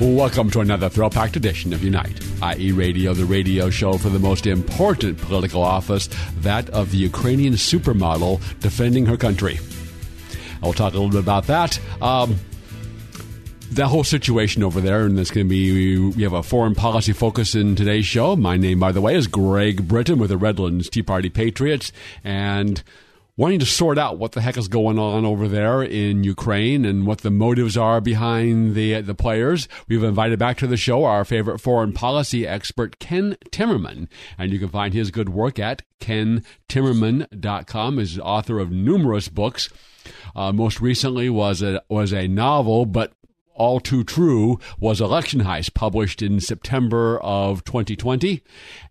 Welcome to another thrill-packed edition of Unite, IE Radio, the radio show for the most important political office, that of the Ukrainian supermodel defending her country. I'll talk a little bit about that. Um, that whole situation over there, and it's going to be, we have a foreign policy focus in today's show. My name, by the way, is Greg Britton with the Redlands Tea Party Patriots, and wanting to sort out what the heck is going on over there in Ukraine and what the motives are behind the the players. We've invited back to the show our favorite foreign policy expert Ken Timmerman, and you can find his good work at kentimmerman.com. He's author of numerous books. Uh, most recently was a was a novel, but all Too True was Election Heist, published in September of 2020.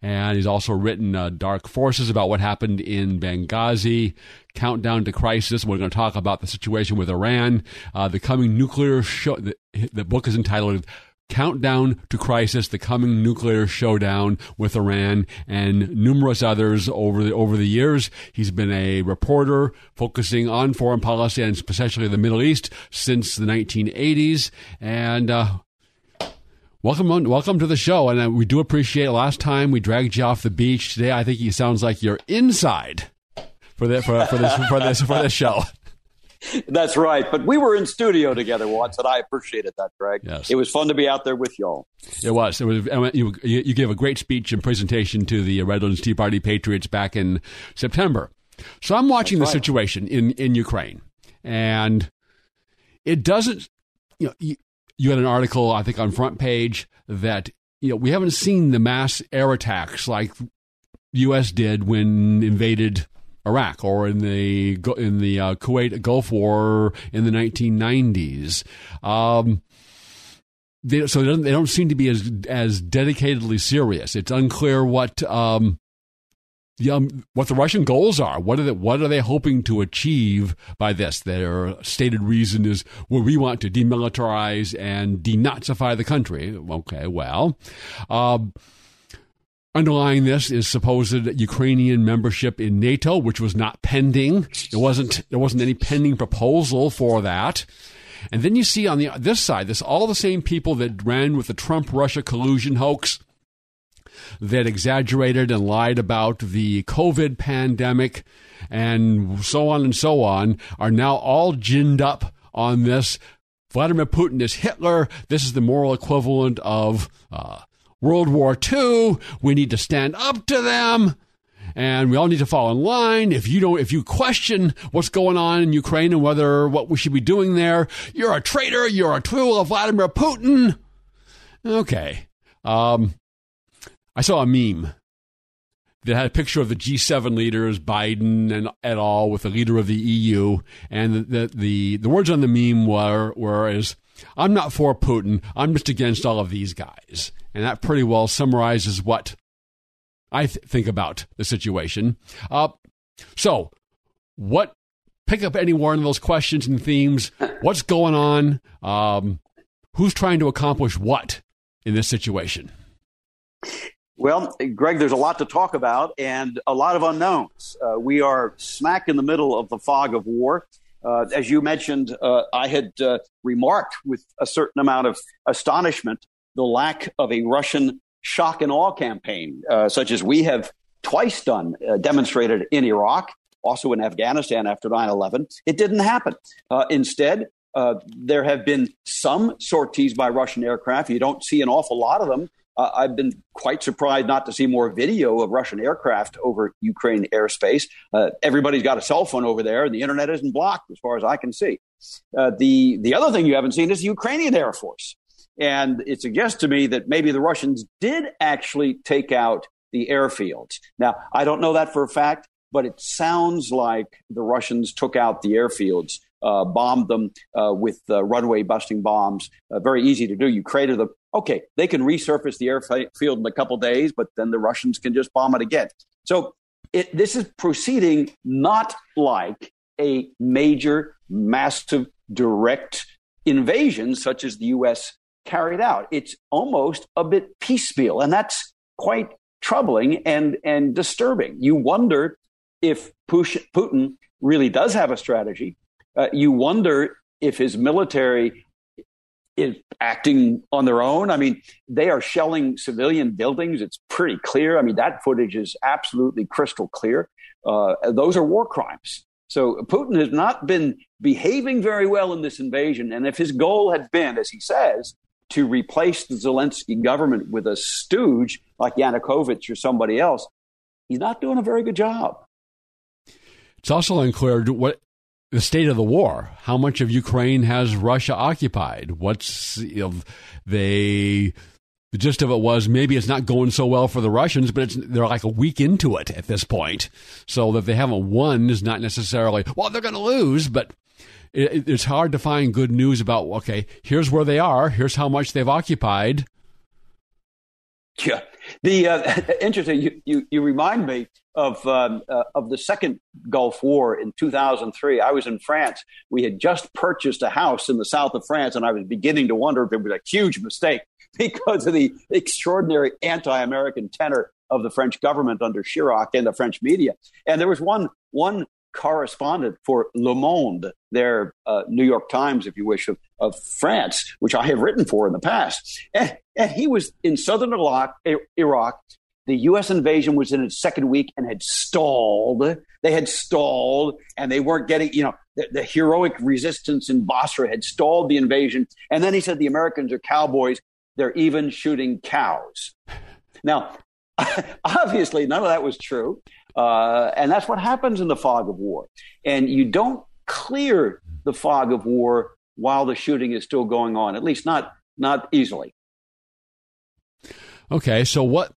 And he's also written uh, Dark Forces about what happened in Benghazi, Countdown to Crisis. We're going to talk about the situation with Iran, uh, the coming nuclear show. The, the book is entitled Countdown to Crisis, the coming nuclear showdown with Iran, and numerous others over the over the years. He's been a reporter focusing on foreign policy and especially the Middle East since the 1980s. And uh, welcome on, welcome to the show. And uh, we do appreciate. Last time we dragged you off the beach. Today, I think he sounds like you're inside for the, for, for this for this for this show. That's right. But we were in studio together once, and I appreciated that, Greg. Yes. It was fun to be out there with y'all. It was. It was. You, you gave a great speech and presentation to the uh, Redlands Tea Party Patriots back in September. So I'm watching That's the right. situation in, in Ukraine, and it doesn't. You know, you, you had an article, I think, on front page that you know we haven't seen the mass air attacks like U.S. did when invaded Iraq or in the in the uh, Kuwait Gulf War in the 1990s. Um, they, so they don't, seem to be as as dedicatedly serious. It's unclear what um, the, um, what the Russian goals are. What are they, what are they hoping to achieve by this? Their stated reason is, well, we want to demilitarize and denazify the country. Okay, well. Um, Underlying this is supposed Ukrainian membership in NATO, which was not pending. It wasn't. There wasn't any pending proposal for that. And then you see on the this side, this all the same people that ran with the Trump Russia collusion hoax, that exaggerated and lied about the COVID pandemic, and so on and so on, are now all ginned up on this. Vladimir Putin is Hitler. This is the moral equivalent of. Uh, World War II. We need to stand up to them. And we all need to fall in line. If you don't, if you question what's going on in Ukraine and whether what we should be doing there, you're a traitor. You're a tool of Vladimir Putin. Okay. Um, I saw a meme that had a picture of the G7 leaders, Biden and et al., with the leader of the EU, and the the the, words on the meme were were is I'm not for Putin. I'm just against all of these guys. And that pretty well summarizes what I th- think about the situation. Uh, so, what? Pick up any one of those questions and themes. What's going on? Um, who's trying to accomplish what in this situation? Well, Greg, there's a lot to talk about and a lot of unknowns. Uh, we are smack in the middle of the fog of war. Uh, as you mentioned, uh, I had uh, remarked with a certain amount of astonishment the lack of a Russian shock and awe campaign, uh, such as we have twice done, uh, demonstrated in Iraq, also in Afghanistan after 9 11. It didn't happen. Uh, instead, there have been some sorties by Russian aircraft. You don't see an awful lot of them. Uh, I've been quite surprised not to see more video of Russian aircraft over Ukraine airspace. Uh, everybody's got a cell phone over there, and the internet isn't blocked, as far as I can see. Uh, the the other thing you haven't seen is the Ukrainian Air Force, and it suggests to me that maybe the Russians did actually take out the airfields. Now, I don't know that for a fact, but it sounds like the Russians took out the airfields. Uh, bombed them uh, with uh, runway busting bombs. Uh, very easy to do. You crater them. Okay, they can resurface the airfield in a couple days, but then the Russians can just bomb it again. So it, this is proceeding not like a major, massive, direct invasion such as the U.S. carried out. It's almost a bit piecemeal, and that's quite troubling and, and disturbing. You wonder if Putin really does have a strategy. Uh, you wonder if his military is acting on their own. I mean, they are shelling civilian buildings. It's pretty clear. I mean, that footage is absolutely crystal clear. Uh, those are war crimes. So Putin has not been behaving very well in this invasion. And if his goal had been, as he says, to replace the Zelensky government with a stooge like Yanukovych or somebody else, he's not doing a very good job. It's also unclear what the state of the war. How much of Ukraine has Russia occupied? What's you know, they? The gist of it was maybe it's not going so well for the Russians, but they're like a week into it at this point. So that they haven't won is not necessarily well they're going to lose, but it, it's hard to find good news about okay here's where they are here's how much they've occupied yeah the uh, interesting you, you, you remind me of um, uh, of the second Gulf War in 2003. I was in France. We had just purchased a house in the south of France, and I was beginning to wonder if it was a huge mistake because of the extraordinary anti-American tenor of the French government under Chirac and the French media. And there was one one correspondent for Le Monde, their uh, New York Times, if you wish, of, of France, which I have written for in the past. And, and he was in southern Iraq, Iraq. The U.S. invasion was in its second week and had stalled. They had stalled, and they weren't getting, you know, the, the heroic resistance in Basra had stalled the invasion. And then he said the Americans are cowboys. They're even shooting cows. Now, obviously, none of that was true. Uh, and that's what happens in the fog of war. And you don't clear the fog of war while the shooting is still going on, at least not not easily. Okay, so what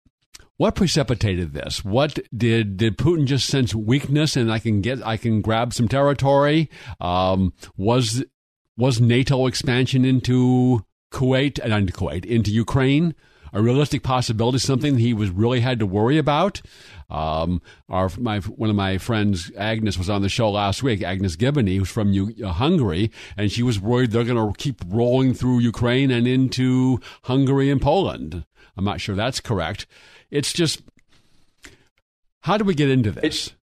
what precipitated this? What did did Putin just sense weakness and I can get I can grab some territory? Um, was was NATO expansion into Kuwait and uh, into Kuwait into Ukraine a realistic possibility? Something he was really had to worry about? Um, our my one of my friends, Agnes, was on the show last week. Agnes Gibboney, who's from U- uh, Hungary, and she was worried they're going to keep rolling through Ukraine and into Hungary and Poland. I'm not sure that's correct. It's just how do we get into this?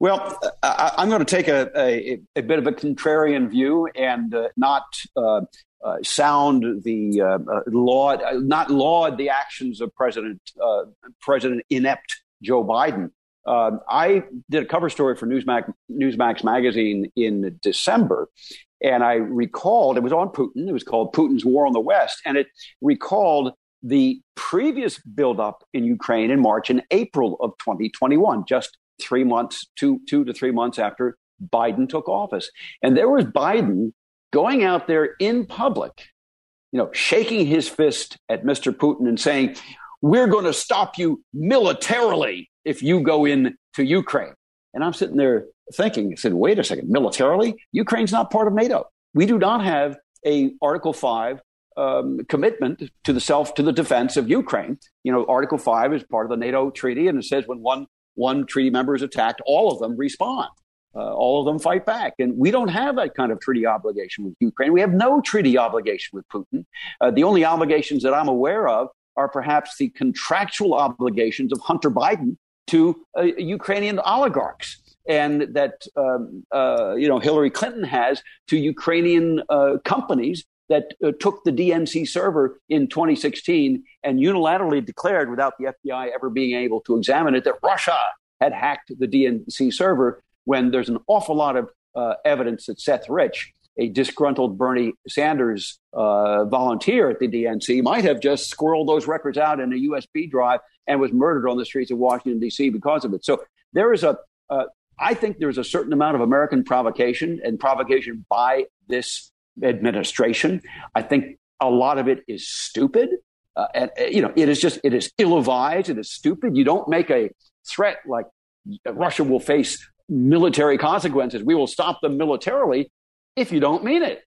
well, I, am going to take a, a, a, bit of a contrarian view and uh, not uh, uh, sound the uh, uh laud, not laud the actions of President uh, President inept Joe Biden. Um, I did a cover story for Newsmax, Newsmax magazine in December, and I recalled it was on Putin. It was called Putin's War on the West, and it recalled the previous buildup in Ukraine in March and April of 2021, just three months, two two to three months after Biden took office, and there was Biden going out there in public, you know, shaking his fist at Mr. Putin and saying, we're going to stop you militarily if you go in to Ukraine. And I'm sitting there thinking, I said, wait a second, militarily? Ukraine's not part of NATO. We do not have a Article 5 um, commitment to the self to the defense of Ukraine. You know, Article 5 is part of the NATO treaty, and it says when one one treaty member is attacked, all of them respond. Uh, all of them fight back. And we don't have that kind of treaty obligation with Ukraine. We have no treaty obligation with Putin. Uh, the only obligations that I'm aware of are perhaps the contractual obligations of Hunter Biden to uh, Ukrainian oligarchs. And that um, uh, you know Hillary Clinton has to Ukrainian uh, companies that uh, took the DNC server in 2016 and unilaterally declared, without the FBI ever being able to examine it, that Russia had hacked the DNC server. When there's an awful lot of uh, evidence that Seth Rich a disgruntled Bernie Sanders uh, volunteer at the DNC might have just squirreled those records out in a USB drive and was murdered on the streets of Washington, D.C. because of it. So there is a, uh, I think there's a certain amount of American provocation and provocation by this administration. I think a lot of it is stupid. Uh, and, you know, it is just, it is ill advised. It is stupid. You don't make a threat like Russia will face military consequences. We will stop them militarily if you don't mean it.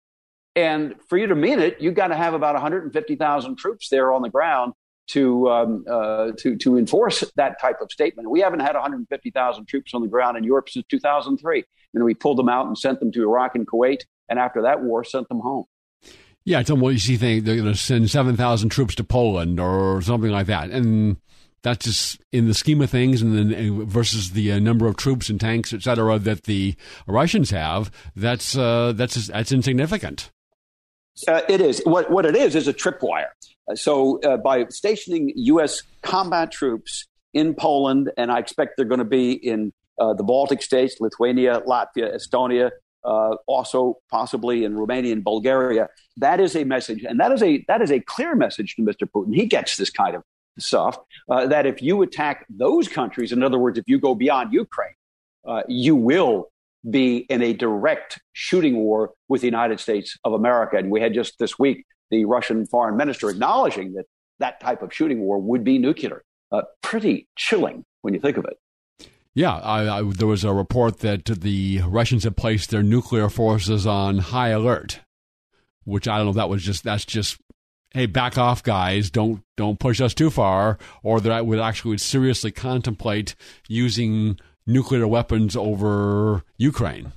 And for you to mean it, you've got to have about 150,000 troops there on the ground to um, uh, to to enforce that type of statement. We haven't had 150,000 troops on the ground in Europe since 2003. and we pulled them out and sent them to Iraq and Kuwait, and after that war, sent them home. Yeah, it's almost you see they're going to send 7,000 troops to Poland or something like that, and that's just in the scheme of things, and then versus the uh, number of troops and tanks, et cetera, that the Russians have, that's uh, that's that's insignificant. Uh, it is. What, what it is is a tripwire. Uh, so uh, by stationing U.S. combat troops in Poland, and I expect they're going to be in uh, the Baltic states, Lithuania, Latvia, Estonia, uh, also possibly in Romania and Bulgaria. That is a message, and that is a that is a clear message to Mr. Putin. He gets this kind of stuff. Uh, that if you attack those countries, in other words, if you go beyond Ukraine, you will be in a direct shooting war with the United States of America. And we had just this week the Russian foreign minister acknowledging that that type of shooting war would be nuclear. Uh, pretty chilling when you think of it. Yeah, I, I, there was a report that the Russians had placed their nuclear forces on high alert, which I don't know that was just that's just hey back off guys don't don't push us too far or that I would actually would seriously contemplate using nuclear weapons over Ukraine.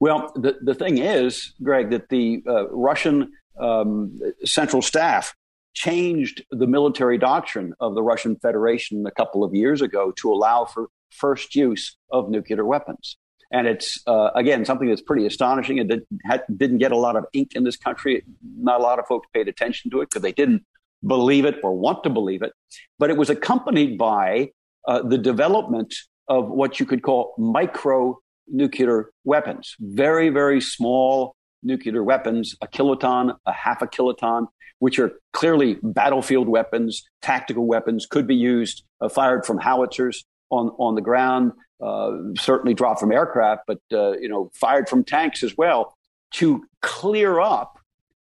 Well, the, the thing is, Greg, that the uh, Russian um, central staff changed the military doctrine of the Russian Federation a couple of years ago to allow for first use of nuclear weapons. And it's, uh, again, something that's pretty astonishing. It did, didn't get a lot of ink in this country. Not a lot of folks paid attention to it because they didn't believe it or want to believe it. But it was accompanied by uh, the development of what you could call micro nuclear weapons, very, very small nuclear weapons, a kiloton, a half a kiloton, which are clearly battlefield weapons, tactical weapons, could be used, uh, fired from howitzers on, on the ground, certainly dropped from aircraft, but, uh, you know, fired from tanks as well to clear up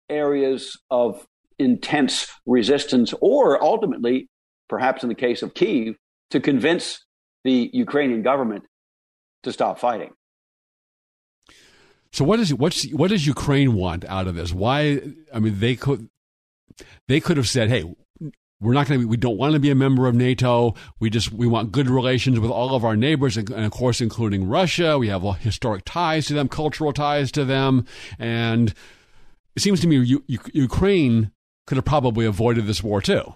areas of intense resistance or ultimately, perhaps in the case of Kiev, to convince the Ukrainian government to stop fighting. So what is what's what does Ukraine want out of this? Why? I mean, they could they could have said, "Hey, we're not going to. We don't want to be a member of NATO. We just we want good relations with all of our neighbors, and, of course, including Russia. We have historic ties to them, cultural ties to them, and it seems to me U- U- Ukraine could have probably avoided this war too.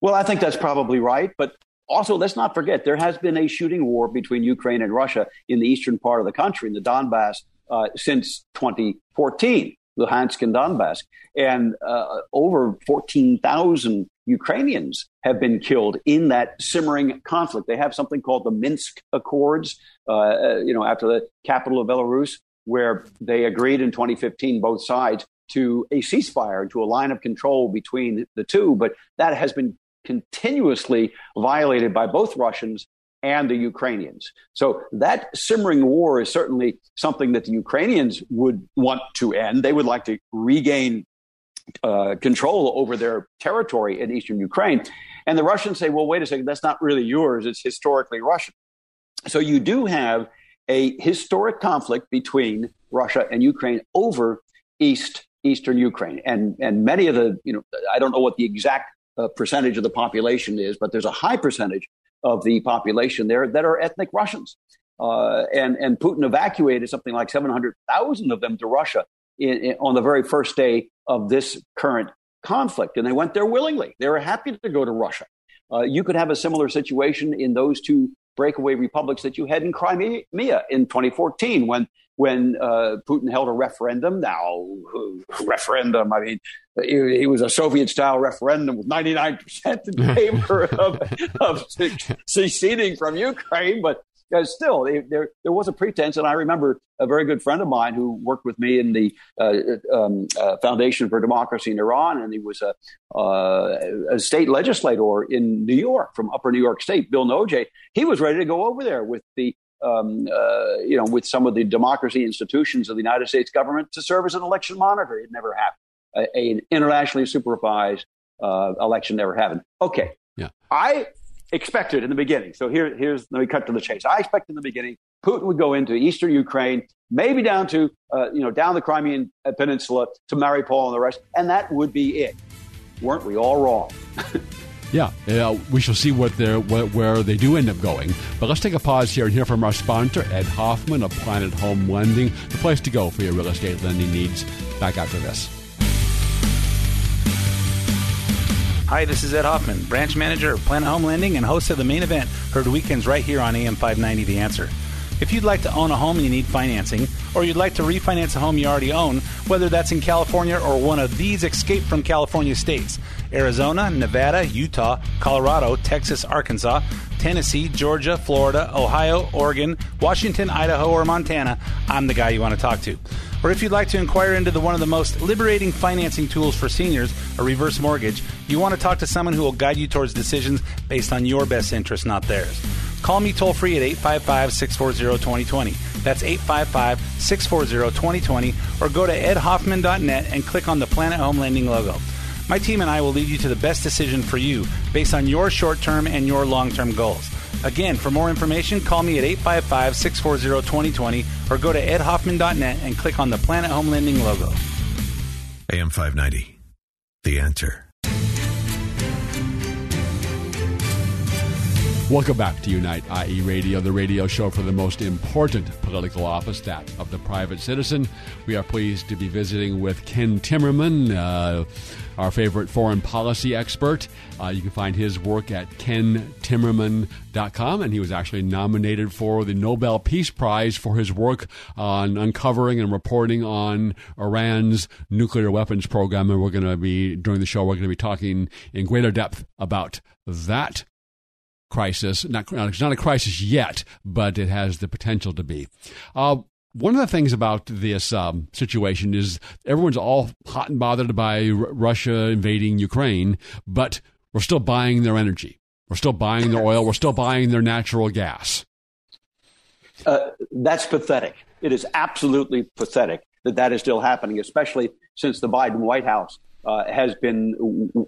Well, I think that's probably right, but also, let's not forget there has been a shooting war between Ukraine and Russia in the eastern part of the country, in the Donbass, uh, since 2014, Luhansk and Donbass. And uh, over 14,000 Ukrainians have been killed in that simmering conflict. They have something called the Minsk Accords, uh, uh you know, after the capital of Belarus, where they agreed in 2015, both sides, to a ceasefire, to a line of control between the two. But that has been continuously violated by both Russians and the Ukrainians. So that simmering war is certainly something that the Ukrainians would want to end. They would like to regain uh, control over their territory in eastern Ukraine. And the Russians say, well, wait a second, that's not really yours, it's historically Russian. So you do have a historic conflict between Russia and Ukraine over East Eastern Ukraine. And and many of the, you know, I don't know what the exact uh, percentage of the population is, but there's a high percentage of the population there that are ethnic Russians. Uh, and, and Putin evacuated something like 700,000 of them to Russia in, in, on the very first day of this current conflict. And they went there willingly. They were happy to go to Russia. Uh, you could have a similar situation in those two breakaway republics that you had in Crimea in 2014 when when uh, Putin held a referendum. Now, referendum, I mean, it, it was a Soviet style referendum with 99% in favor of, of seceding from Ukraine, but uh, still, there there was a pretense, and I remember a very good friend of mine who worked with me in the uh, um, uh, Foundation for Democracy in Iran, and he was a, uh, a state legislator in New York from Upper New York State, Bill Nojay. He was ready to go over there with the um, uh, you know, with some of the democracy institutions of the United States government to serve as an election monitor. It never happened. A, an internationally supervised uh, election never happened. Okay. Yeah. I expected in the beginning. So here, here's let me cut to the chase. I expected in the beginning Putin would go into eastern Ukraine, maybe down to uh, you know down the Crimean Peninsula to Mariupol and the rest, and that would be it. Weren't we all wrong? Yeah, uh, we shall see what what, where they do end up going. But let's take a pause here and hear from our sponsor, Ed Hoffman of Planet Home Lending, the place to go for your real estate lending needs. Back after this. Hi, this is Ed Hoffman, branch manager of Planet Home Lending and host of the main event, heard weekends right here on AM 590 The Answer. If you'd like to own a home and you need financing, or you'd like to refinance a home you already own, whether that's in California or one of these escape from California states Arizona, Nevada, Utah, Colorado, Texas, Arkansas, Tennessee, Georgia, Florida, Ohio, Oregon, Washington, Idaho, or Montana, I'm the guy you want to talk to. Or if you'd like to inquire into the one of the most liberating financing tools for seniors, a reverse mortgage, you want to talk to someone who will guide you towards decisions based on your best interests, not theirs. Call me toll free at 855 640 2020. That's 855 640 2020. Or go to edhoffman.net and click on the Planet Home Lending logo. My team and I will lead you to the best decision for you based on your short term and your long term goals. Again, for more information, call me at 855 640 2020 or go to edhoffman.net and click on the Planet Home Lending logo. AM 590, The Answer. Welcome back to Unite IE Radio, the radio show for the most important political office, that of the private citizen. We are pleased to be visiting with Ken Timmerman, uh, our favorite foreign policy expert. Uh, you can find his work at kentimmerman.com, and he was actually nominated for the Nobel Peace Prize for his work on uncovering and reporting on Iran's nuclear weapons program. And we're going to be, during the show, we're going to be talking in greater depth about that crisis. Not, it's not a crisis yet, but it has the potential to be. Uh, one of the things about this um, situation is everyone's all hot and bothered by R- Russia invading Ukraine, but we're still buying their energy. We're still buying their oil. We're still buying their natural gas. Uh, that's pathetic. It is absolutely pathetic that that is still happening, especially since the Biden White House uh, has been,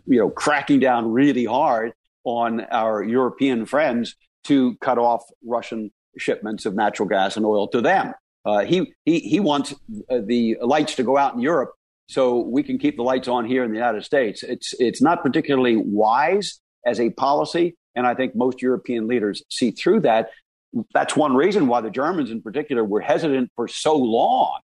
you know, cracking down really hard on our European friends to cut off Russian shipments of natural gas and oil to them. Uh, he, he, he wants uh, the lights to go out in Europe so we can keep the lights on here in the United States. It's, it's not particularly wise as a policy. And I think most European leaders see through that. That's one reason why the Germans in particular were hesitant for so long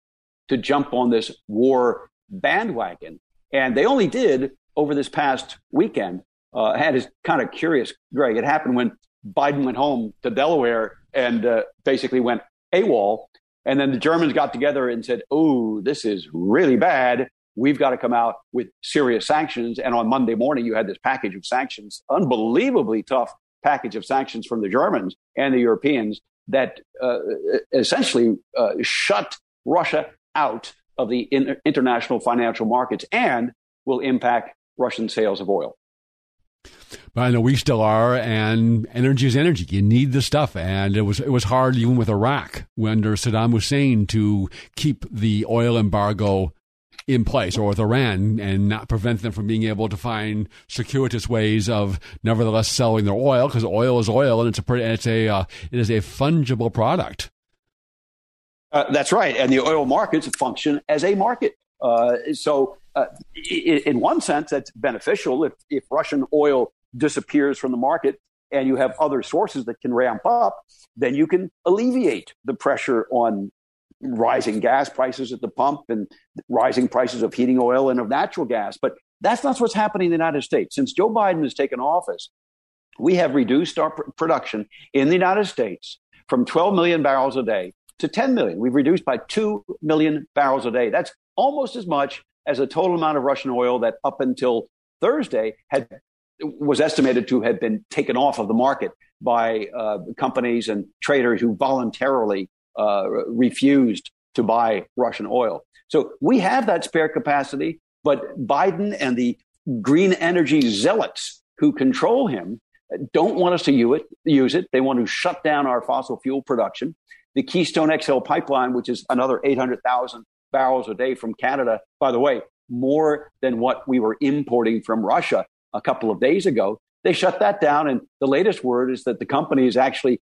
to jump on this war bandwagon. And they only did over this past weekend uh, had is kind of curious, Greg. It happened when Biden went home to Delaware and uh, basically went AWOL. And then the Germans got together and said, Oh, this is really bad. We've got to come out with serious sanctions. And on Monday morning, you had this package of sanctions, unbelievably tough package of sanctions from the Germans and the Europeans that uh, essentially uh, shut Russia out of the in- international financial markets and will impact Russian sales of oil. I know we still are, and energy is energy. You need the stuff, and it was it was hard even with Iraq under Saddam Hussein to keep the oil embargo in place, or with Iran, and not prevent them from being able to find circuitous ways of nevertheless selling their oil, because oil is oil, and it's a it's a uh, it is a fungible product. Uh, that's right, and the oil markets function as a market. Uh, so, uh, in one sense, that's beneficial if if Russian oil disappears from the market and you have other sources that can ramp up, then you can alleviate the pressure on rising gas prices at the pump and rising prices of heating oil and of natural gas. But that's not what's happening in the United States. Since Joe Biden has taken office, we have reduced our pr- production in the United States from 12 million barrels a day to 10 million. We've reduced by 2 million barrels a day. That's almost as much as the total amount of Russian oil that up until Thursday had was estimated to have been taken off of the market by uh, companies and traders who voluntarily uh, refused to buy Russian oil. So we have that spare capacity, but Biden and the green energy zealots who control him don't want us to use it. They want to shut down our fossil fuel production. The Keystone XL pipeline, which is another 800,000 barrels a day from Canada, by the way, more than what we were importing from Russia a couple of days ago. They shut that down. And the latest word is that the company is actually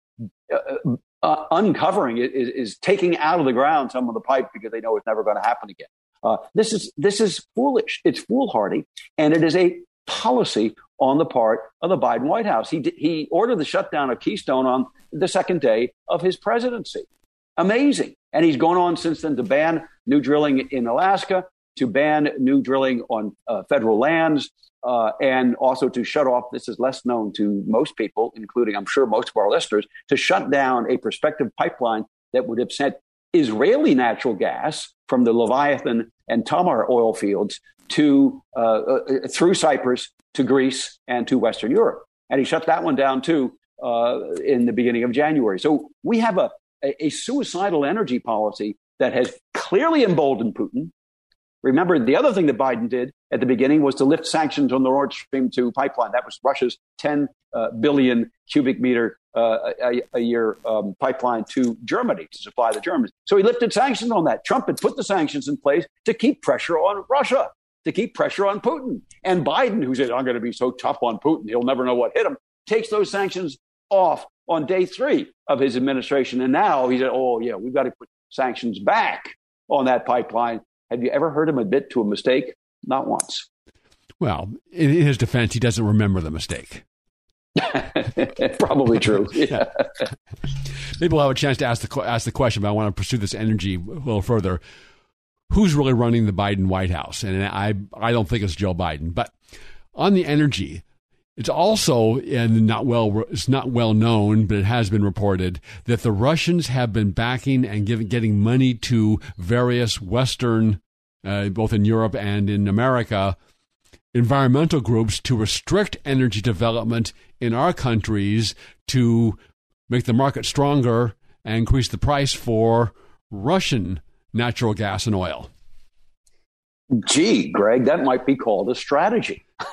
uh, uh, uh uncovering it, is, is, taking out of the ground some of the pipe because they know it's never going to happen again. Uh, this is this is foolish. It's foolhardy, and it is a policy on the part of the Biden White House. He he ordered the shutdown of Keystone on the second day of his presidency. Amazing, and he's gone on since then to ban new drilling in Alaska, to ban new drilling on uh, federal lands, uh, and also to shut off. This is less known to most people, including I'm sure most of our listeners, to shut down a prospective pipeline that would have sent Israeli natural gas from the Leviathan and Tamar oil fields to uh, uh, through Cyprus to Greece and to Western Europe. And he shut that one down too uh, in the beginning of January. So we have a, a, a suicidal energy policy that has clearly emboldened Putin. Remember, the other thing that Biden did at the beginning was to lift sanctions on the Nord Stream 2 pipeline. That was Russia's 10 uh, billion cubic meter uh, a, a, year um, pipeline to Germany to supply the Germans. So he lifted sanctions on that. Trump had put the sanctions in place to keep pressure on Russia, to keep pressure on Putin. And Biden, who said, I'm going to be so tough on Putin, he'll never know what hit him, takes those sanctions off on day three of his administration. And now he said, oh, yeah, we've got to put sanctions back on that pipeline. Have you ever heard him admit to a mistake? Not once. Well, in his defense, he doesn't remember the mistake. Probably true. Yeah. Maybe we'll have a chance to ask the ask the question, but I want to pursue this energy a little further. Who's really running the Biden White House? And I I don't think it's Joe Biden, but on the energy, it's also and not well it's not well known, but it has been reported that the Russians have been backing and giving getting money to various Western, uh, both in Europe and in America, environmental groups to restrict energy development in our countries to make the market stronger and increase the price for Russian natural gas and oil. Gee, Greg, that might be called a strategy.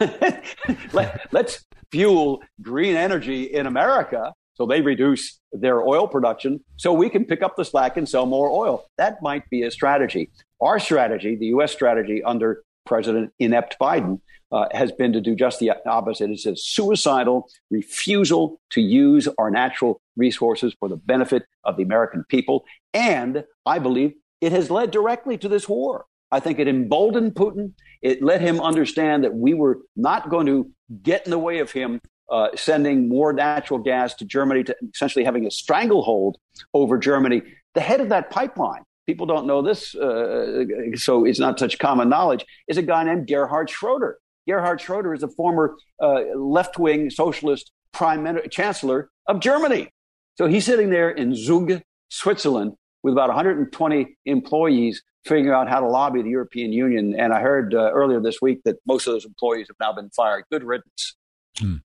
Let, us fuel green energy in America so they reduce their oil production so we can pick up the slack and sell more oil. That might be a strategy. Our strategy, the U.S. strategy under President inept Biden, uh, has been to do just the opposite. It's a suicidal refusal to use our natural resources for the benefit of the American people. And I believe it has led directly to this war. I think it emboldened Putin. It let him understand that we were not going to get in the way of him uh, sending more natural gas to Germany, to essentially having a stranglehold over Germany. The head of that pipeline, people don't know this, uh, so it's not such common knowledge, is a guy named Gerhard Schroeder. Gerhard Schroeder is a former uh, left wing socialist prime minister, chancellor of Germany. So he's sitting there in Zug, Switzerland, with about 120 employees figuring out how to lobby the European Union. And I heard uh, earlier this week that most of those employees have now been fired. Good riddance. Hmm.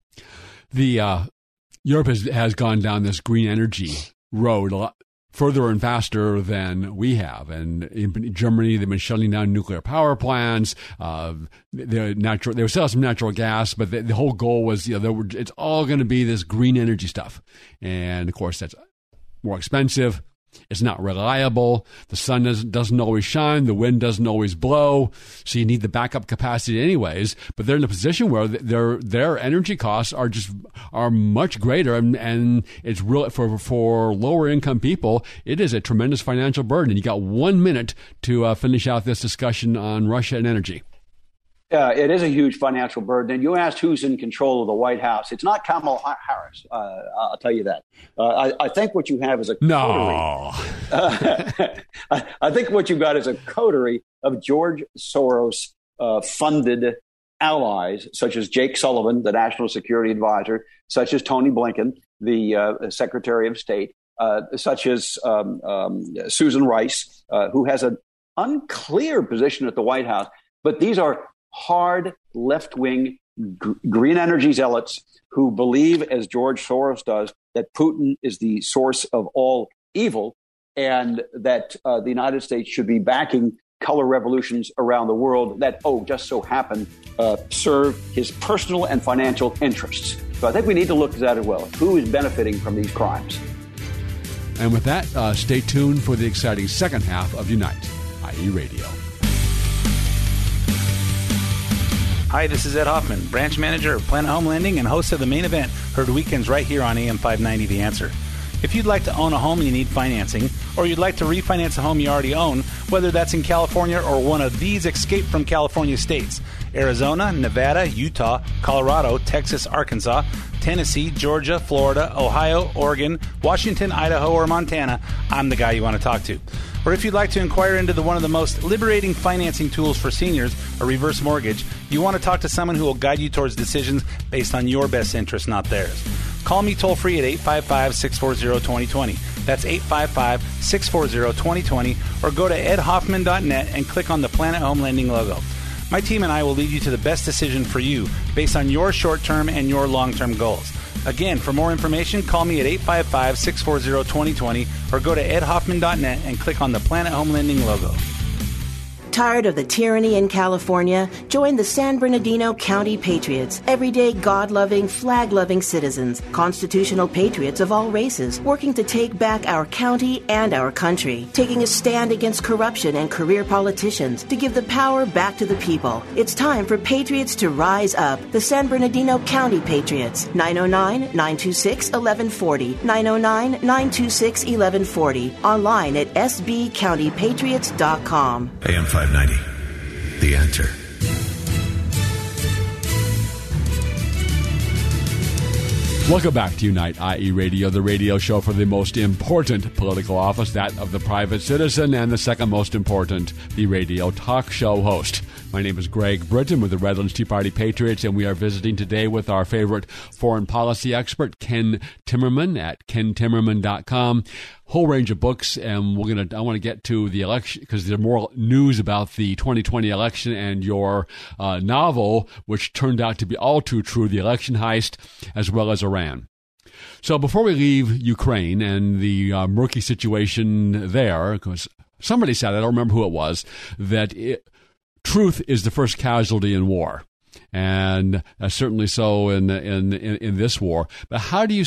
The uh, Europe has, has gone down this green energy road a lot, further and faster than we have. And in Germany, they've been shutting down nuclear power plants. Uh, the natural, they were still some natural gas, but the, the whole goal was, you know, were, it's all going to be this green energy stuff. And of course, that's more expensive, it's not reliable. The sun doesn't, doesn't always shine. The wind doesn't always blow. So you need the backup capacity anyways. But they're in a position where their their energy costs are just are much greater, and, and it's real for for lower income people. It is a tremendous financial burden. And you got one minute to uh, finish out this discussion on Russia and energy. Uh, it is a huge financial burden. And you asked who's in control of the White House. It's not Kamala Harris. Uh, I'll tell you that. Uh, I, I, think what you have is a no. I, I, think what you've got is a coterie of George Soros uh, funded allies, such as Jake Sullivan, the national security advisor, such as Tony Blinken, the uh, Secretary of State, uh, such as um, um, Susan Rice, who has an unclear position at the White House. But these are hard left wing green energy zealots who believe, as George Soros does, that Putin is the source of all evil and that uh, the United States should be backing color revolutions around the world that, oh, just so happen, uh, serve his personal and financial interests. So I think we need to look at that as well. Who is benefiting from these crimes? And with that, uh, stay tuned for the exciting second half of Unite, IE Radio. Hi, this is Ed Hoffman, branch manager of Planet Home Lending and host of the main event, heard weekends right here on AM 590 The Answer. If you'd like to own a home and you need financing, or you'd like to refinance a home you already own, whether that's in California or one of these escape from California states Arizona, Nevada, Utah, Colorado, Texas, Arkansas, Tennessee, Georgia, Florida, Ohio, Oregon, Washington, Idaho, or Montana, I'm the guy you want to talk to. Or if you'd like to inquire into the, one of the most liberating financing tools for seniors, a reverse mortgage, you want to talk to someone who will guide you towards decisions based on your best interest, not theirs. Call me toll free at 855 640 2020. That's 855 640 2020. Or go to edhoffman.net and click on the Planet Home Lending logo. My team and I will lead you to the best decision for you based on your short term and your long term goals. Again, for more information, call me at 855 640 2020 or go to edhoffman.net and click on the Planet Home Lending logo. Tired of the tyranny in California? Join the San Bernardino County Patriots, everyday God loving, flag loving citizens, constitutional patriots of all races, working to take back our county and our country, taking a stand against corruption and career politicians to give the power back to the people. It's time for patriots to rise up. The San Bernardino County Patriots, 909 926 1140, 909 926 1140, online at sbcountypatriots.com. AM 590. The answer. Welcome back to Unite IE Radio, the radio show for the most important political office, that of the private citizen, and the second most important, the radio talk show host. My name is Greg Britton with the Redlands Tea Party Patriots, and we are visiting today with our favorite foreign policy expert, Ken Timmerman at kentimmerman.com. Whole range of books, and we're gonna. I want to get to the election because there's more news about the 2020 election and your uh, novel, which turned out to be all too true: the election heist, as well as Iran. So before we leave Ukraine and the uh, murky situation there, because somebody said I don't remember who it was that. It, truth is the first casualty in war, and uh, certainly so in, in, in in this war. But how do you,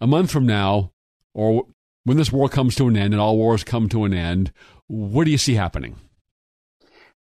a month from now, or when this war comes to an end, and all wars come to an end, what do you see happening?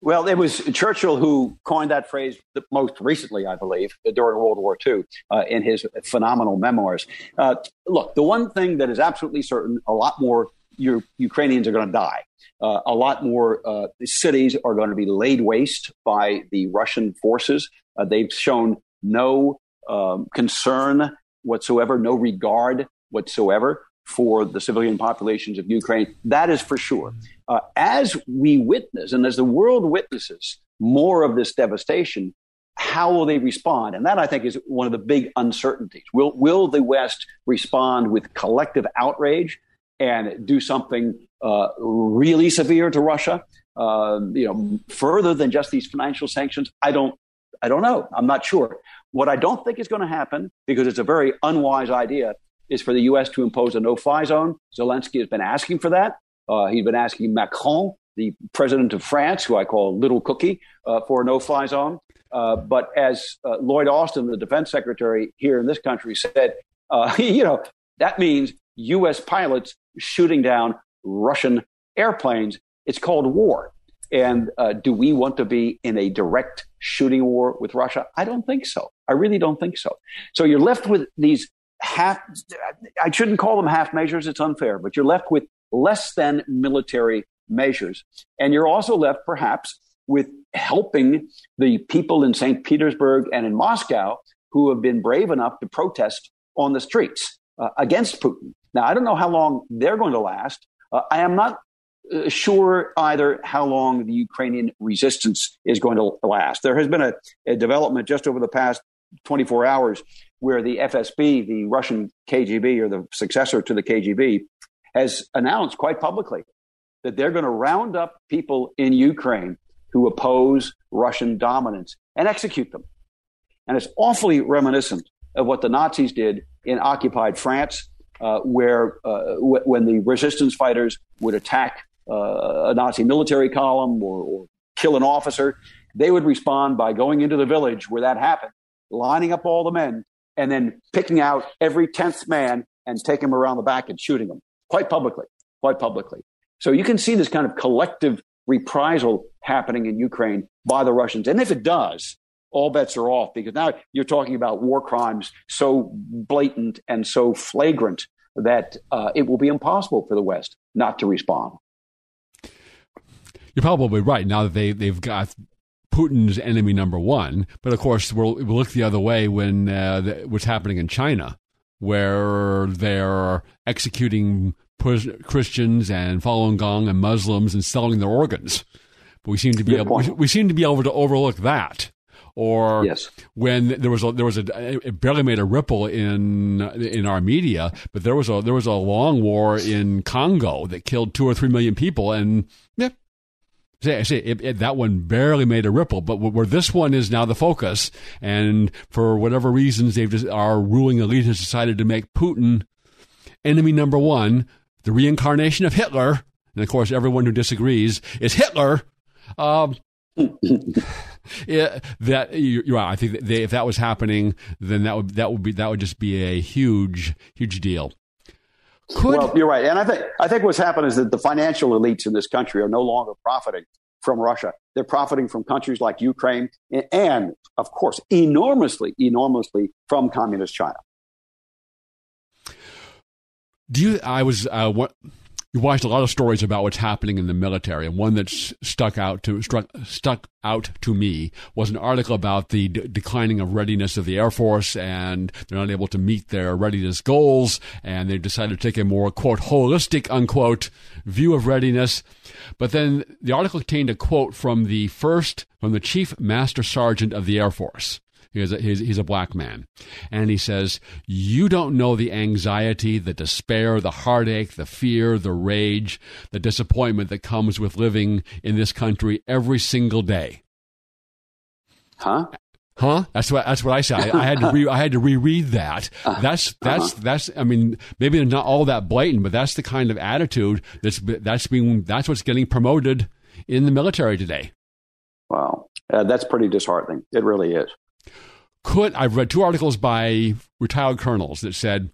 Well, it was Churchill who coined that phrase most recently, I believe, during World War II uh, in his phenomenal memoirs. Uh, look, the one thing that is absolutely certain a lot more Ukrainians are going to die. Uh, a lot more uh, cities are going to be laid waste by the Russian forces. Uh, they've shown no um, concern whatsoever, no regard whatsoever for the civilian populations of Ukraine. That is for sure. Uh, as we witness, and as the world witnesses more of this devastation, how will they respond? And that I think is one of the big uncertainties. Will will the West respond with collective outrage and do something uh, really severe to Russia? Uh, you know, further than just these financial sanctions? I don't. I don't know. I'm not sure. What I don't think is going to happen, because it's a very unwise idea, is for the U.S. to impose a no-fly zone. Zelensky has been asking for that. Uh, he's been asking Macron, the president of France, who I call Little Cookie, uh, for a no-fly zone. Uh, but as uh, Lloyd Austin, the defense secretary here in this country, said, you know, that means U.S. pilots shooting down Russian airplanes. It's called war. And uh, do we want to be in a direct shooting war with Russia? I don't think so. I really don't think so. So you're left with these half, I shouldn't call them half measures, it's unfair, but you're left with less than military measures. And you're also left perhaps with helping the people in St. Petersburg and in Moscow who have been brave enough to protest on the streets uh, against Putin. Now, I don't know how long they're going to last. Uh, I am not uh, sure either how long the Ukrainian resistance is going to last. There has been a, a development just over the past 24 hours where the FSB, the Russian KGB or the successor to the KGB, has announced quite publicly that they're going to round up people in Ukraine who oppose Russian dominance and execute them. And it's awfully reminiscent of what the Nazis did in occupied France where uh, w- when the resistance fighters would attack uh, a Nazi military column or, or kill an officer, they would respond by going into the village where that happened, lining up all the men, and then picking out every tenth man and taking him around the back and shooting them quite publicly, quite publicly. So you can see this kind of collective reprisal happening in Ukraine by the Russians. And if it does, all bets are off because now you're talking about war crimes so blatant and so flagrant that uh, it will be impossible for the West not to respond. You're probably right. Now that they they've got Putin's enemy number one, but of course we'll, we'll look the other way when uh, the, what's happening in China, where they're executing Christians and Falun Gong and Muslims and selling their organs. But we seem to be able, we, we seem to be able to overlook that or yes. when there was a, there was a it barely made a ripple in in our media, but there was a there was a long war in Congo that killed two or three million people, and yeah, say, say it, it, that one barely made a ripple. But where this one is now the focus, and for whatever reasons, they've just, our ruling elite has decided to make Putin enemy number one, the reincarnation of Hitler, and of course, everyone who disagrees is Hitler. Um, yeah, that you're right. I think that they, if that was happening, then that would that would be that would just be a huge huge deal. Could, well, you're right, and I think I think what's happened is that the financial elites in this country are no longer profiting from Russia. They're profiting from countries like Ukraine, and, and of course, enormously, enormously from communist China. Do you? I was. Uh, what, you watched a lot of stories about what's happening in the military, and one that stuck out to struck, stuck out to me was an article about the d- declining of readiness of the Air Force, and they're not able to meet their readiness goals, and they decided to take a more quote holistic unquote view of readiness. But then the article contained a quote from the first from the chief master sergeant of the Air Force. He's a, he's, he's a black man. And he says, You don't know the anxiety, the despair, the heartache, the fear, the rage, the disappointment that comes with living in this country every single day. Huh? Huh? That's what that's what I said. I, I had to re, I had to reread that. Uh-huh. That's that's uh-huh. that's. I mean, maybe it's not all that blatant, but that's the kind of attitude that's that's being that's what's getting promoted in the military today. Wow, uh, that's pretty disheartening. It really is could I've read two articles by retired colonels that said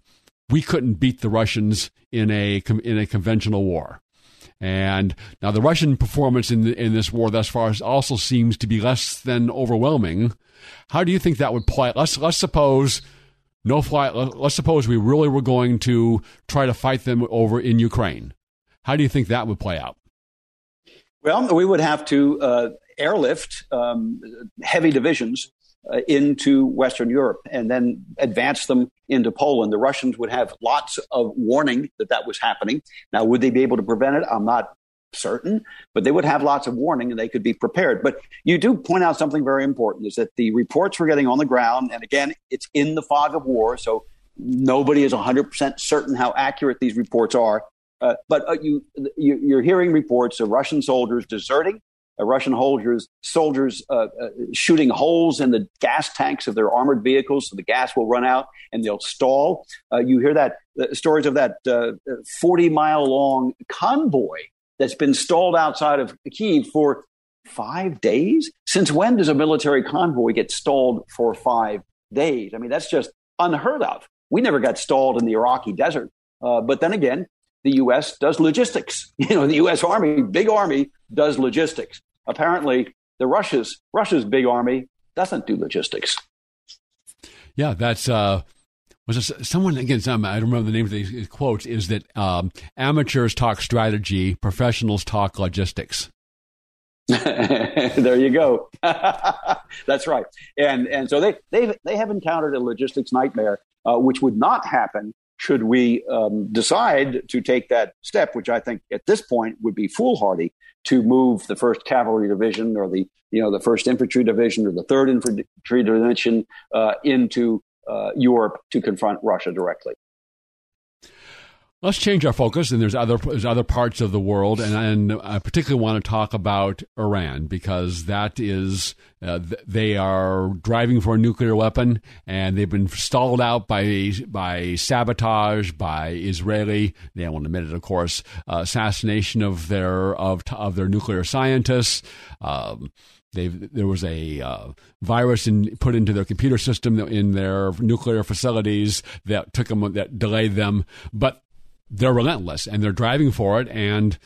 we couldn't beat the Russians in a in a conventional war. And now the Russian performance in the, in this war thus far also seems to be less than overwhelming. How do you think that would play? Let's let's suppose no fly. Let's suppose we really were going to try to fight them over in Ukraine. How do you think that would play out? Well, we would have to uh, airlift um, heavy divisions uh, into Western Europe and then advance them into Poland. The Russians would have lots of warning that that was happening. Now, would they be able to prevent it? I'm not certain, but they would have lots of warning and they could be prepared. But you do point out something very important is that the reports we're getting on the ground, and again, it's in the fog of war, so nobody is 100% certain how accurate these reports are. Uh, but uh, you, you, are hearing reports of Russian soldiers deserting Russian soldiers soldiers uh, uh, shooting holes in the gas tanks of their armored vehicles, so the gas will run out and they'll stall. Uh, you hear that uh, stories of that uh, forty mile long convoy that's been stalled outside of Kiev for five days. Since when does a military convoy get stalled for five days? I mean, that's just unheard of. We never got stalled in the Iraqi desert. but then again, the U.S. does logistics. You know, the U.S. Army, big army, does logistics apparently the Russia's Russia's big army doesn't do logistics. Yeah, that's uh, was someone again? Some I don't remember the name of these quotes. Is that um, amateurs talk strategy, professionals talk logistics. there you go. That's right. And and so they they they have encountered a logistics nightmare, uh, which would not happen should we um, decide to take that step, which I think at this point would be foolhardy to move the first cavalry division or the you know the first infantry division or the third infantry division uh, into uh, Europe to confront Russia directly. Let's change our focus, and there's other there's other parts of the world, and, and I particularly want to talk about Iran because that is uh, they are driving for a nuclear weapon, and they've been stalled out by by sabotage, by Israeli. They won't admit it, of course. Uh, assassination of their of of their nuclear scientists. Um, They've, there was a uh, virus in, put into their computer system in their nuclear facilities that took them that delayed them. But they're relentless and they're driving for it. And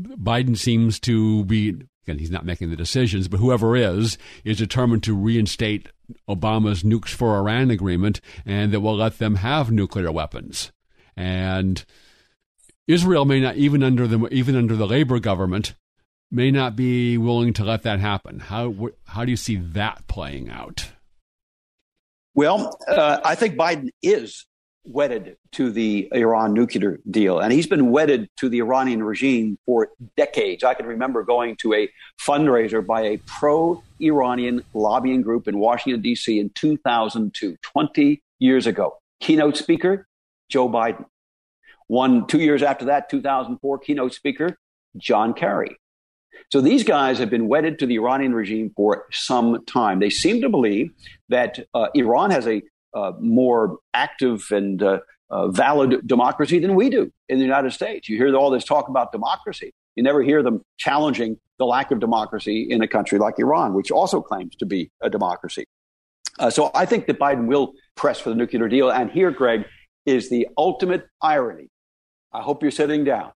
Biden seems to be again, he's not making the decisions, but whoever is, is determined to reinstate Obama's nukes for Iran agreement and that will let them have nuclear weapons. And Israel may not, even under the even under the Labor government, may not be willing to let that happen. How how do you see that playing out? Well, uh, I think Biden is wedded to the Iran nuclear deal, and he's been wedded to the Iranian regime for decades. I can remember going to a fundraiser by a pro-Iranian lobbying group in Washington D.C. in 2002, 20 years ago. Keynote speaker Joe Biden. One two years after that, 2004, keynote speaker John Kerry. So these guys have been wedded to the Iranian regime for some time. They seem to believe that uh, Iran has a uh, more active and uh, uh, valid democracy than we do in the United States. You hear all this talk about democracy. You never hear them challenging the lack of democracy in a country like Iran, which also claims to be a democracy. Uh, so I think that Biden will press for the nuclear deal. And here, Greg, is the ultimate irony. I hope you're sitting down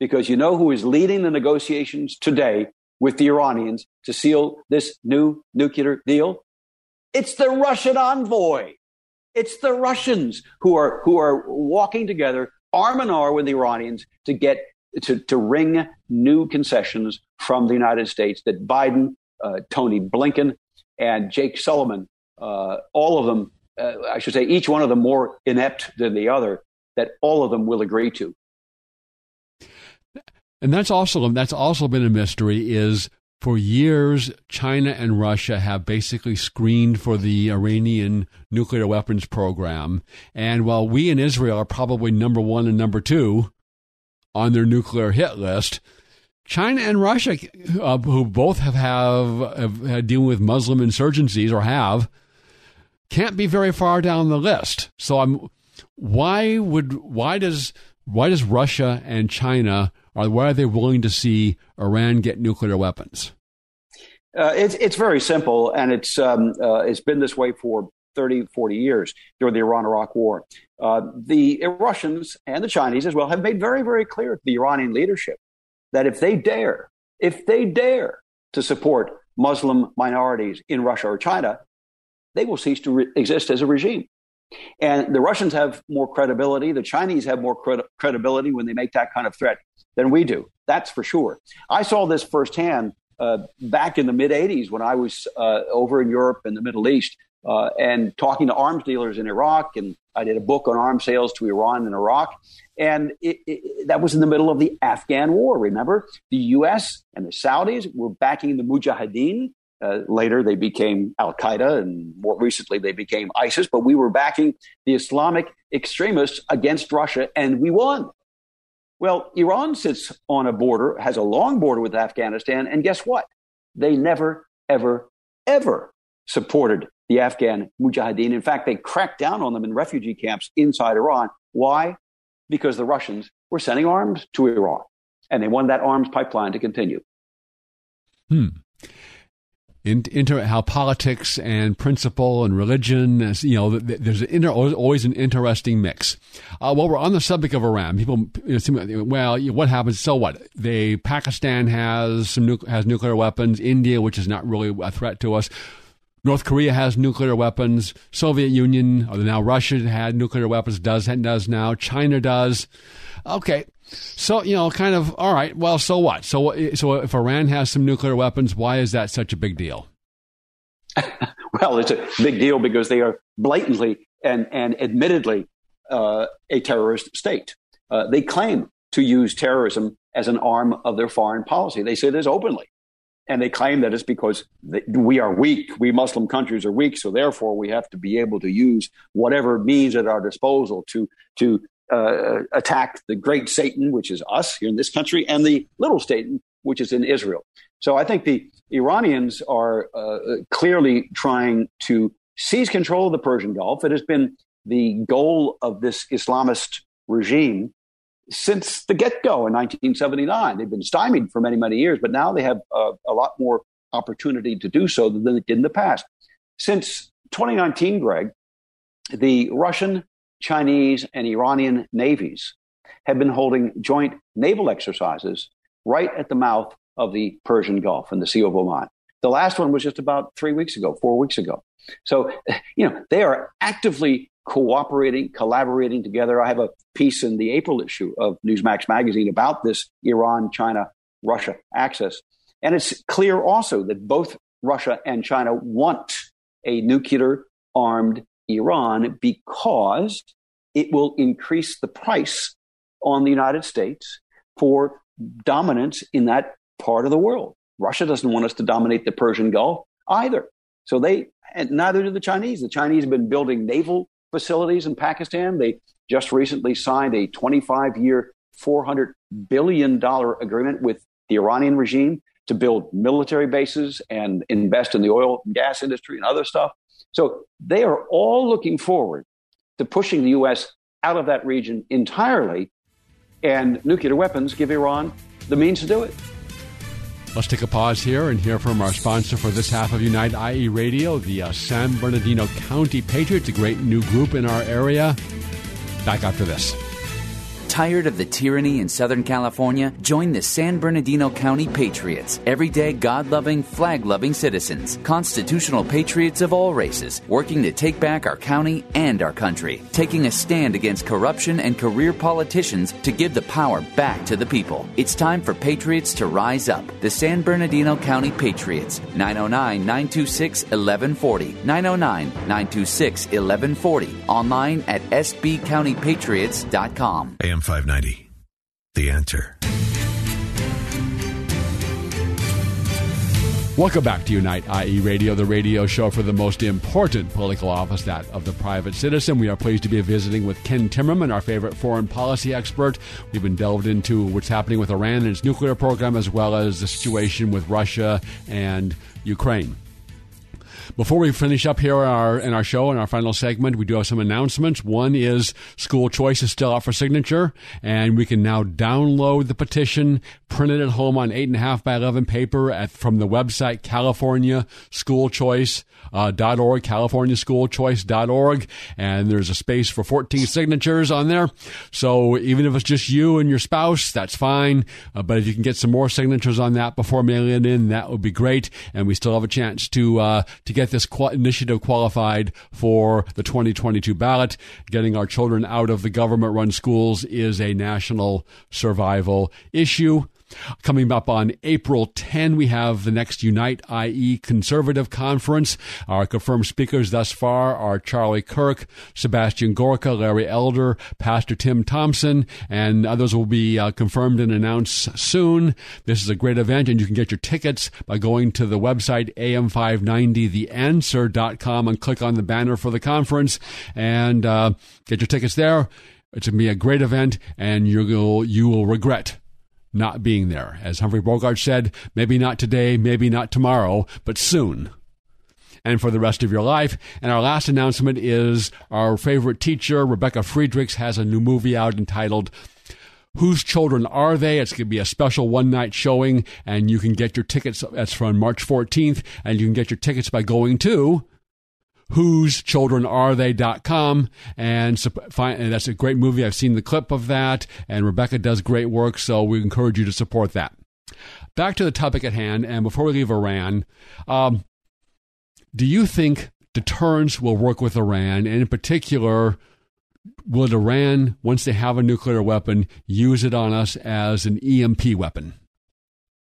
because you know who is leading the negotiations today with the Iranians to seal this new nuclear deal? It's the Russian envoy. It's the Russians who are who are walking together arm in arm with the Iranians to get to, to wring new concessions from the United States that Biden, uh, Tony Blinken, and Jake Sullivan, uh, all of them, uh, I should say, each one of them more inept than the other, that all of them will agree to. And that's also that's also been a mystery is for years China and Russia have basically screened for the Iranian nuclear weapons program and while we in Israel are probably number 1 and number 2 on their nuclear hit list China and Russia uh, who both have have, have had dealing with Muslim insurgencies or have can't be very far down the list. So I'm why would why does why does Russia and China or why are they willing to see Iran get nuclear weapons? Uh, it's, it's very simple, and it's, um, uh, it's been this way for 30, 40 years during the Iran Iraq War. Uh, the Russians and the Chinese as well have made very, very clear to the Iranian leadership that if they dare, if they dare to support Muslim minorities in Russia or China, they will cease to re- exist as a regime. And the Russians have more credibility. The Chinese have more credibility when they make that kind of threat than we do. That's for sure. I saw this firsthand uh, back in the mid 80s when I was uh, over in Europe and the Middle East uh, and talking to arms dealers in Iraq. And I did a book on arms sales to Iran and Iraq. And it, it, that was in the middle of the Afghan war. Remember, the U.S. and the Saudis were backing the Mujahideen uh, later, they became Al Qaeda, and more recently, they became ISIS. But we were backing the Islamic extremists against Russia, and we won. Well, Iran sits on a border, has a long border with Afghanistan, and guess what? They never, ever, ever supported the Afghan Mujahideen. In fact, they cracked down on them in refugee camps inside Iran. Why? Because the Russians were sending arms to Iran, and they wanted that arms pipeline to continue. Hmm into how politics and principle and religion, you know, there's an inter, always an interesting mix. Uh, while we're on the subject of Iran, people, you know, well, what happens? So what? They Pakistan has some nu- has nuclear weapons. India, which is not really a threat to us. North Korea has nuclear weapons. Soviet Union, or now Russia had nuclear weapons. Does does now. China does. Okay, so you know, kind of all right. Well, so what? So so if Iran has some nuclear weapons, why is that such a big deal? well, it's a big deal because they are blatantly and and admittedly uh, a terrorist state. Uh, they claim to use terrorism as an arm of their foreign policy. They say this openly. And they claim that it's because we are weak. We Muslim countries are weak. So therefore, we have to be able to use whatever means at our disposal to, to uh, attack the great Satan, which is us here in this country, and the little Satan, which is in Israel. So I think the Iranians are uh, clearly trying to seize control of the Persian Gulf. It has been the goal of this Islamist regime since the get go in 1979. They've been stymied for many, many years, but now they have uh, a lot more opportunity to do so than they did in the past. Since 2019, Greg, the Russian Chinese, and Iranian navies have been holding joint naval exercises right at the mouth of the Persian Gulf and the Sea of Oman. The last one was just about three weeks ago, four weeks ago. So, you know, they are actively cooperating, collaborating together. I have a piece in the April issue of Newsmax magazine about this Iran, China, Russia axis. And it's clear also that both Russia and China want a nuclear armed Iran because it will increase the price on the United States for dominance in that part of the world. Russia doesn't want us to dominate the Persian Gulf either. So they, and neither do the Chinese. The Chinese have been building naval facilities in Pakistan. They just recently signed a 25 year, $400 billion agreement with the Iranian regime to build military bases and invest in the oil and gas industry and other stuff. So they are all looking forward to pushing the U.S. out of that region entirely, and nuclear weapons give Iran the means to do it. Let's take a pause here and hear from our sponsor for this half of Unite IE Radio, the uh, San Bernardino County Patriots, a great new group in our area. Back after this. Tired of the tyranny in Southern California? Join the San Bernardino County Patriots, everyday God loving, flag loving citizens, constitutional patriots of all races, working to take back our county and our country, taking a stand against corruption and career politicians to give the power back to the people. It's time for patriots to rise up. The San Bernardino County Patriots, 909 926 1140, 909 926 1140, online at sbcountypatriots.com. AM 590. The answer. Welcome back to Unite IE Radio, the radio show for the most important political office, that of the private citizen. We are pleased to be visiting with Ken Timmerman, our favorite foreign policy expert. We've been delved into what's happening with Iran and its nuclear program, as well as the situation with Russia and Ukraine. Before we finish up here our, in our show, in our final segment, we do have some announcements. One is school choice is still out for signature, and we can now download the petition, print it at home on 8.5 by 11 paper at, from the website California School Choice uh, .org, californiaschoolchoice.org, and there's a space for 14 signatures on there. So even if it's just you and your spouse, that's fine. Uh, but if you can get some more signatures on that before mailing it in, that would be great. And we still have a chance to uh, to get this qu- initiative qualified for the 2022 ballot. Getting our children out of the government-run schools is a national survival issue. Coming up on April 10, we have the next Unite IE Conservative Conference. Our confirmed speakers thus far are Charlie Kirk, Sebastian Gorka, Larry Elder, Pastor Tim Thompson, and others will be uh, confirmed and announced soon. This is a great event, and you can get your tickets by going to the website am590theanswer.com and click on the banner for the conference and uh, get your tickets there. It's going to be a great event, and you will you will regret not being there. As Humphrey Bogart said, maybe not today, maybe not tomorrow, but soon. And for the rest of your life. And our last announcement is our favorite teacher, Rebecca Friedrichs, has a new movie out entitled Whose Children Are They? It's going to be a special one night showing, and you can get your tickets. That's from March 14th, and you can get your tickets by going to whose children are they.com and, and that's a great movie. I've seen the clip of that and rebecca does great work so we encourage you to support that. Back to the topic at hand and before we leave iran um, do you think deterrence will work with iran? And in particular will iran once they have a nuclear weapon use it on us as an emp weapon?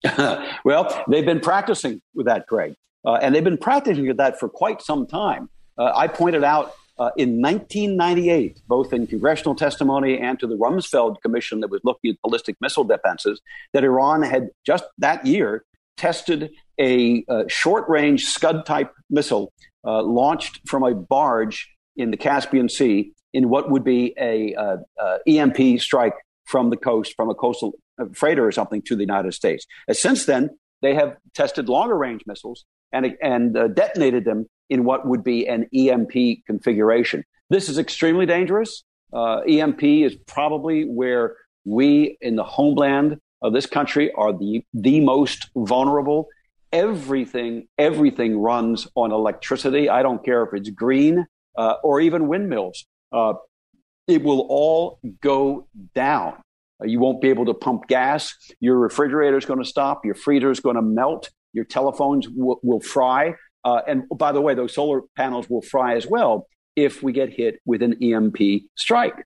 Well they've been practicing with that greg uh, and they've been practicing that for quite some time. Uh, I pointed out uh, in 1998, both in congressional testimony and to the Rumsfeld Commission that was looking at ballistic missile defenses, that Iran had just that year tested a, a short range Scud type missile uh, launched from a barge in the Caspian Sea in what would be a uh, uh, EMP strike from the coast, from a coastal freighter or something to the United States. And since then, they have tested longer range missiles and, and uh, detonated them in what would be an EMP configuration. This is extremely dangerous. Uh, EMP is probably where we in the homeland of this country are the, the most vulnerable. Everything, everything runs on electricity. I don't care if it's green uh, or even windmills. Uh, it will all go down Uh, you won't be able to pump gas. Your refrigerator is going to stop. Your freezer is going to melt. Your telephones w- will fry. Uh, and by the way, those solar panels will fry as well if we get hit with an EMP strike.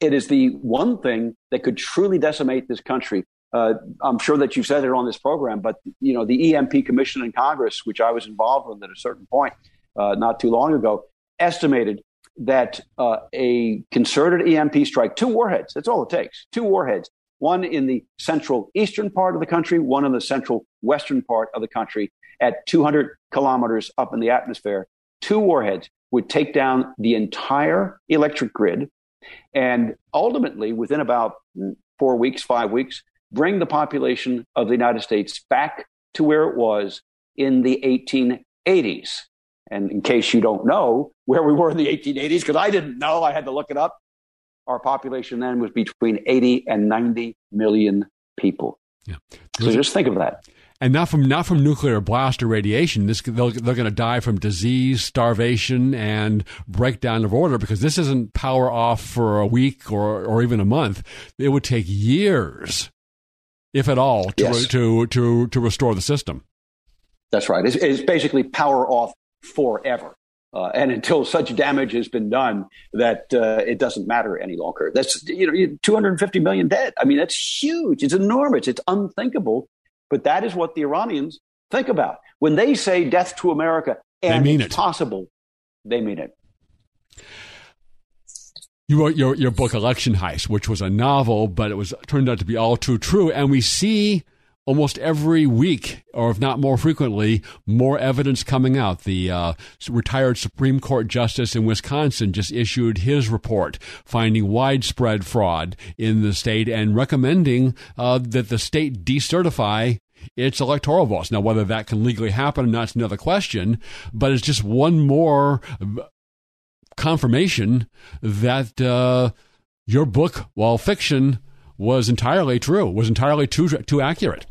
It is the one thing that could truly decimate this country. Uh, I'm sure that you've said it on this program, but you know the EMP Commission in Congress, which I was involved with at a certain point uh, not too long ago, estimated that uh, a concerted EMP strike, two warheads, that's all it takes, two warheads, one in the central eastern part of the country, one in the central western part of the country, at 200 kilometers up in the atmosphere, two warheads would take down the entire electric grid and ultimately, within about four weeks, five weeks, bring the population of the United States back to where it was in the 1880s. And in case you don't know where we were in the 1880s, because I didn't know, I had to look it up. Our population then was between 80 and 90 million people. Yeah. So just think of that and not from not from nuclear blast or radiation. This they're, they're going to die from disease, starvation, and breakdown of order because this isn't power off for a week or or even a month. It would take years, if at all, to yes. to, to to restore the system. That's right. It's, it's basically power off forever. Uh, and until such damage has been done that uh, it doesn't matter any longer. That's you know 250 million dead. I mean that's huge. It's enormous. It's unthinkable but that is what the Iranians think about. When they say death to America and it's it. possible, they mean it. You wrote your, your book, Election Heist, which was a novel, but it was turned out to be all too true. And we see almost every week, or if not more frequently, more evidence coming out. The uh, retired Supreme Court justice in Wisconsin just issued his report finding widespread fraud in the state and recommending uh, that the state decertify its electoral votes. Now, whether that can legally happen or not is another question, but it's just one more confirmation that uh, your book, while fiction, was entirely true, was entirely too too accurate.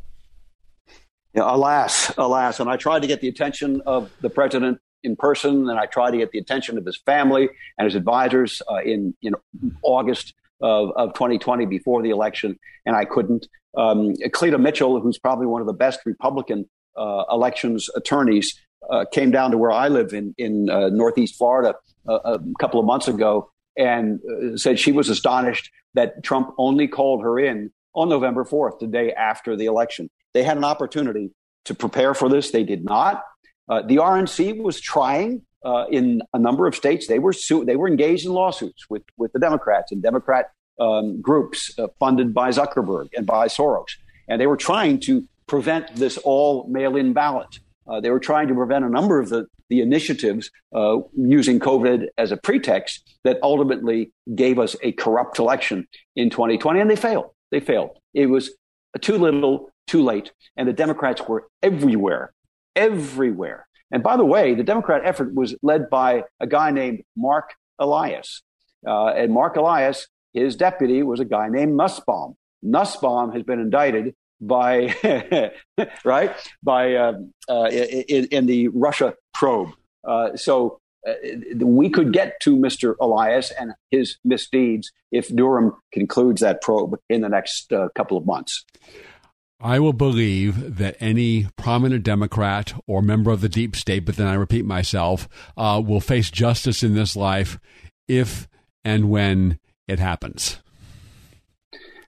Yeah, alas, alas. And I tried to get the attention of the president in person, and I tried to get the attention of his family and his advisors uh, in, in August of, of 2020 before the election, and I couldn't. Um, Cleta Mitchell, who's probably one of the best Republican uh, elections attorneys, uh, came down to where I live in, in uh, Northeast Florida uh, a couple of months ago and uh, said she was astonished that Trump only called her in on November 4th, the day after the election. They had an opportunity to prepare for this. They did not. Uh, the RNC was trying uh, in a number of states. They were su- they were engaged in lawsuits with with the Democrats and Democrat um, groups uh, funded by Zuckerberg and by Soros, and they were trying to prevent this all mail-in ballot. Uh, they were trying to prevent a number of the the initiatives uh, using COVID as a pretext that ultimately gave us a corrupt election in 2020, and they failed. They failed. It was too little, too late. And the Democrats were everywhere, everywhere. And by the way, the Democrat effort was led by a guy named Mark Elias. Uh, and Mark Elias, his deputy was a guy named Nussbaum. Nussbaum has been indicted by, right, by uh, uh, in, in, the Russia probe. Uh, so uh, we could get to Mr. Elias and his misdeeds if Durham concludes that probe in the next uh, couple of months. I will believe that any prominent Democrat or member of the deep state, but then I repeat myself, uh, will face justice in this life if and when it happens.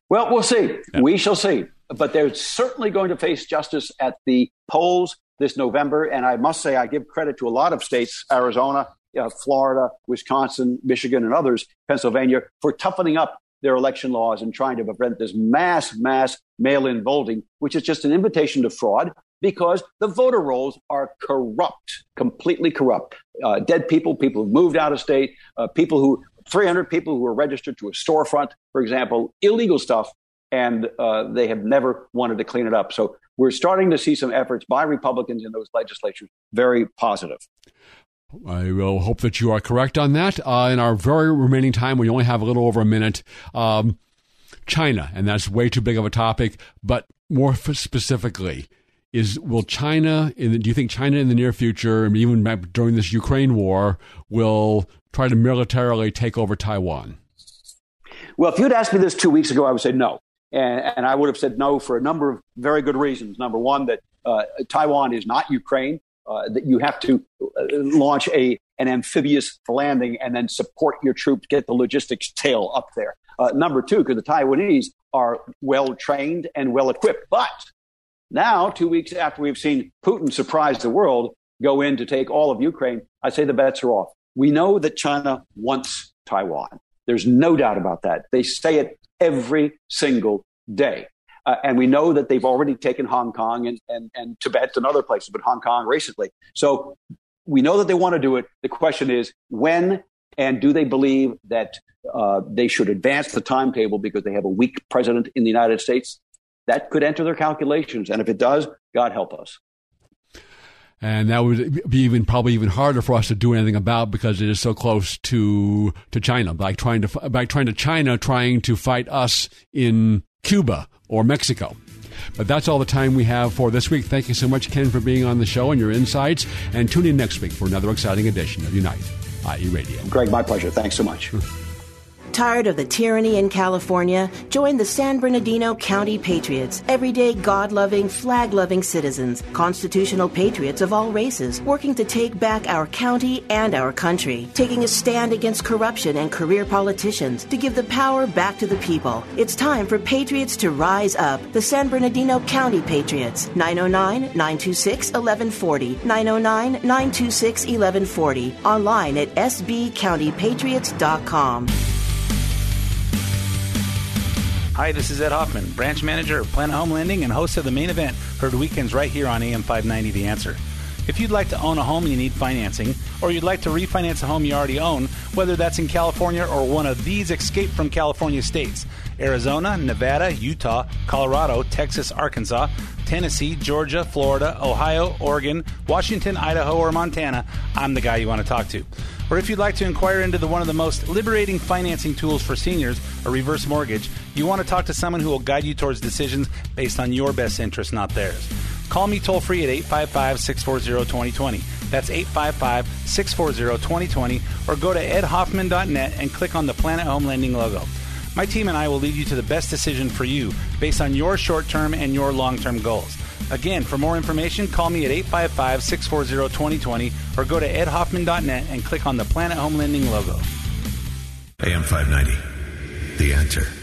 Well, we'll see. Yeah. We shall see. But they're certainly going to face justice at the polls this November. And I must say, I give credit to a lot of states, Arizona, uh, Florida, Wisconsin, Michigan, and others, Pennsylvania, for toughening up their election laws and trying to prevent this mass, mass mail in voting, which is just an invitation to fraud because the voter rolls are corrupt, completely corrupt. Uh, dead people, people who moved out of state, uh, people who, 300 people who were registered to a storefront, for example, illegal stuff, and uh, they have never wanted to clean it up. So we're starting to see some efforts by Republicans in those legislatures, very positive. I will hope that you are correct on that. Uh, in our very remaining time, we only have a little over a minute. Um, China, and that's way too big of a topic, but more specifically, is will China, in the, do you think China in the near future, even during this Ukraine war, will try to militarily take over Taiwan? Well, if you'd asked me this two weeks ago, I would say no. And, and I would have said no for a number of very good reasons. Number one, that uh, Taiwan is not Ukraine, uh, that you have to uh, launch a, an amphibious landing and then support your troops, get the logistics tail up there. Uh, number two, because the Taiwanese are well trained and well equipped. But now, two weeks after we've seen Putin surprise the world, go in to take all of Ukraine, I say the bets are off. We know that China wants Taiwan. There's no doubt about that. They say it every single day. Uh, and we know that they've already taken Hong Kong and, and, and Tibet and other places, but Hong Kong recently. So we know that they want to do it. The question is when and do they believe that uh, they should advance the timetable because they have a weak president in the United States? That could enter their calculations. And if it does, God help us. And that would be even probably even harder for us to do anything about because it is so close to to China. Like trying to by trying to China trying to fight us in Cuba or Mexico. But that's all the time we have for this week. Thank you so much, Ken, for being on the show and your insights. And tune in next week for another exciting edition of Unite, IE Radio. Greg, my pleasure. Thanks so much. Tired of the tyranny in California? Join the San Bernardino County Patriots, everyday God loving, flag loving citizens, constitutional patriots of all races, working to take back our county and our country, taking a stand against corruption and career politicians to give the power back to the people. It's time for patriots to rise up. The San Bernardino County Patriots, 909 926 1140, 909 926 1140, online at sbcountypatriots.com. Hi, this is Ed Hoffman, branch manager of Planet Home Lending and host of the main event, heard weekends right here on AM 590 The Answer. If you'd like to own a home you need financing, or you'd like to refinance a home you already own, whether that's in California or one of these escape from California states Arizona, Nevada, Utah, Colorado, Texas, Arkansas, Tennessee, Georgia, Florida, Ohio, Oregon, Washington, Idaho, or Montana, I'm the guy you want to talk to. Or if you'd like to inquire into the, one of the most liberating financing tools for seniors, a reverse mortgage, you want to talk to someone who will guide you towards decisions based on your best interests, not theirs. Call me toll free at 855 640 2020. That's 855 640 2020. Or go to edhoffman.net and click on the Planet Home Lending logo. My team and I will lead you to the best decision for you based on your short term and your long term goals. Again, for more information, call me at 855 640 2020 or go to edhoffman.net and click on the Planet Home Lending logo. AM 590, The Answer.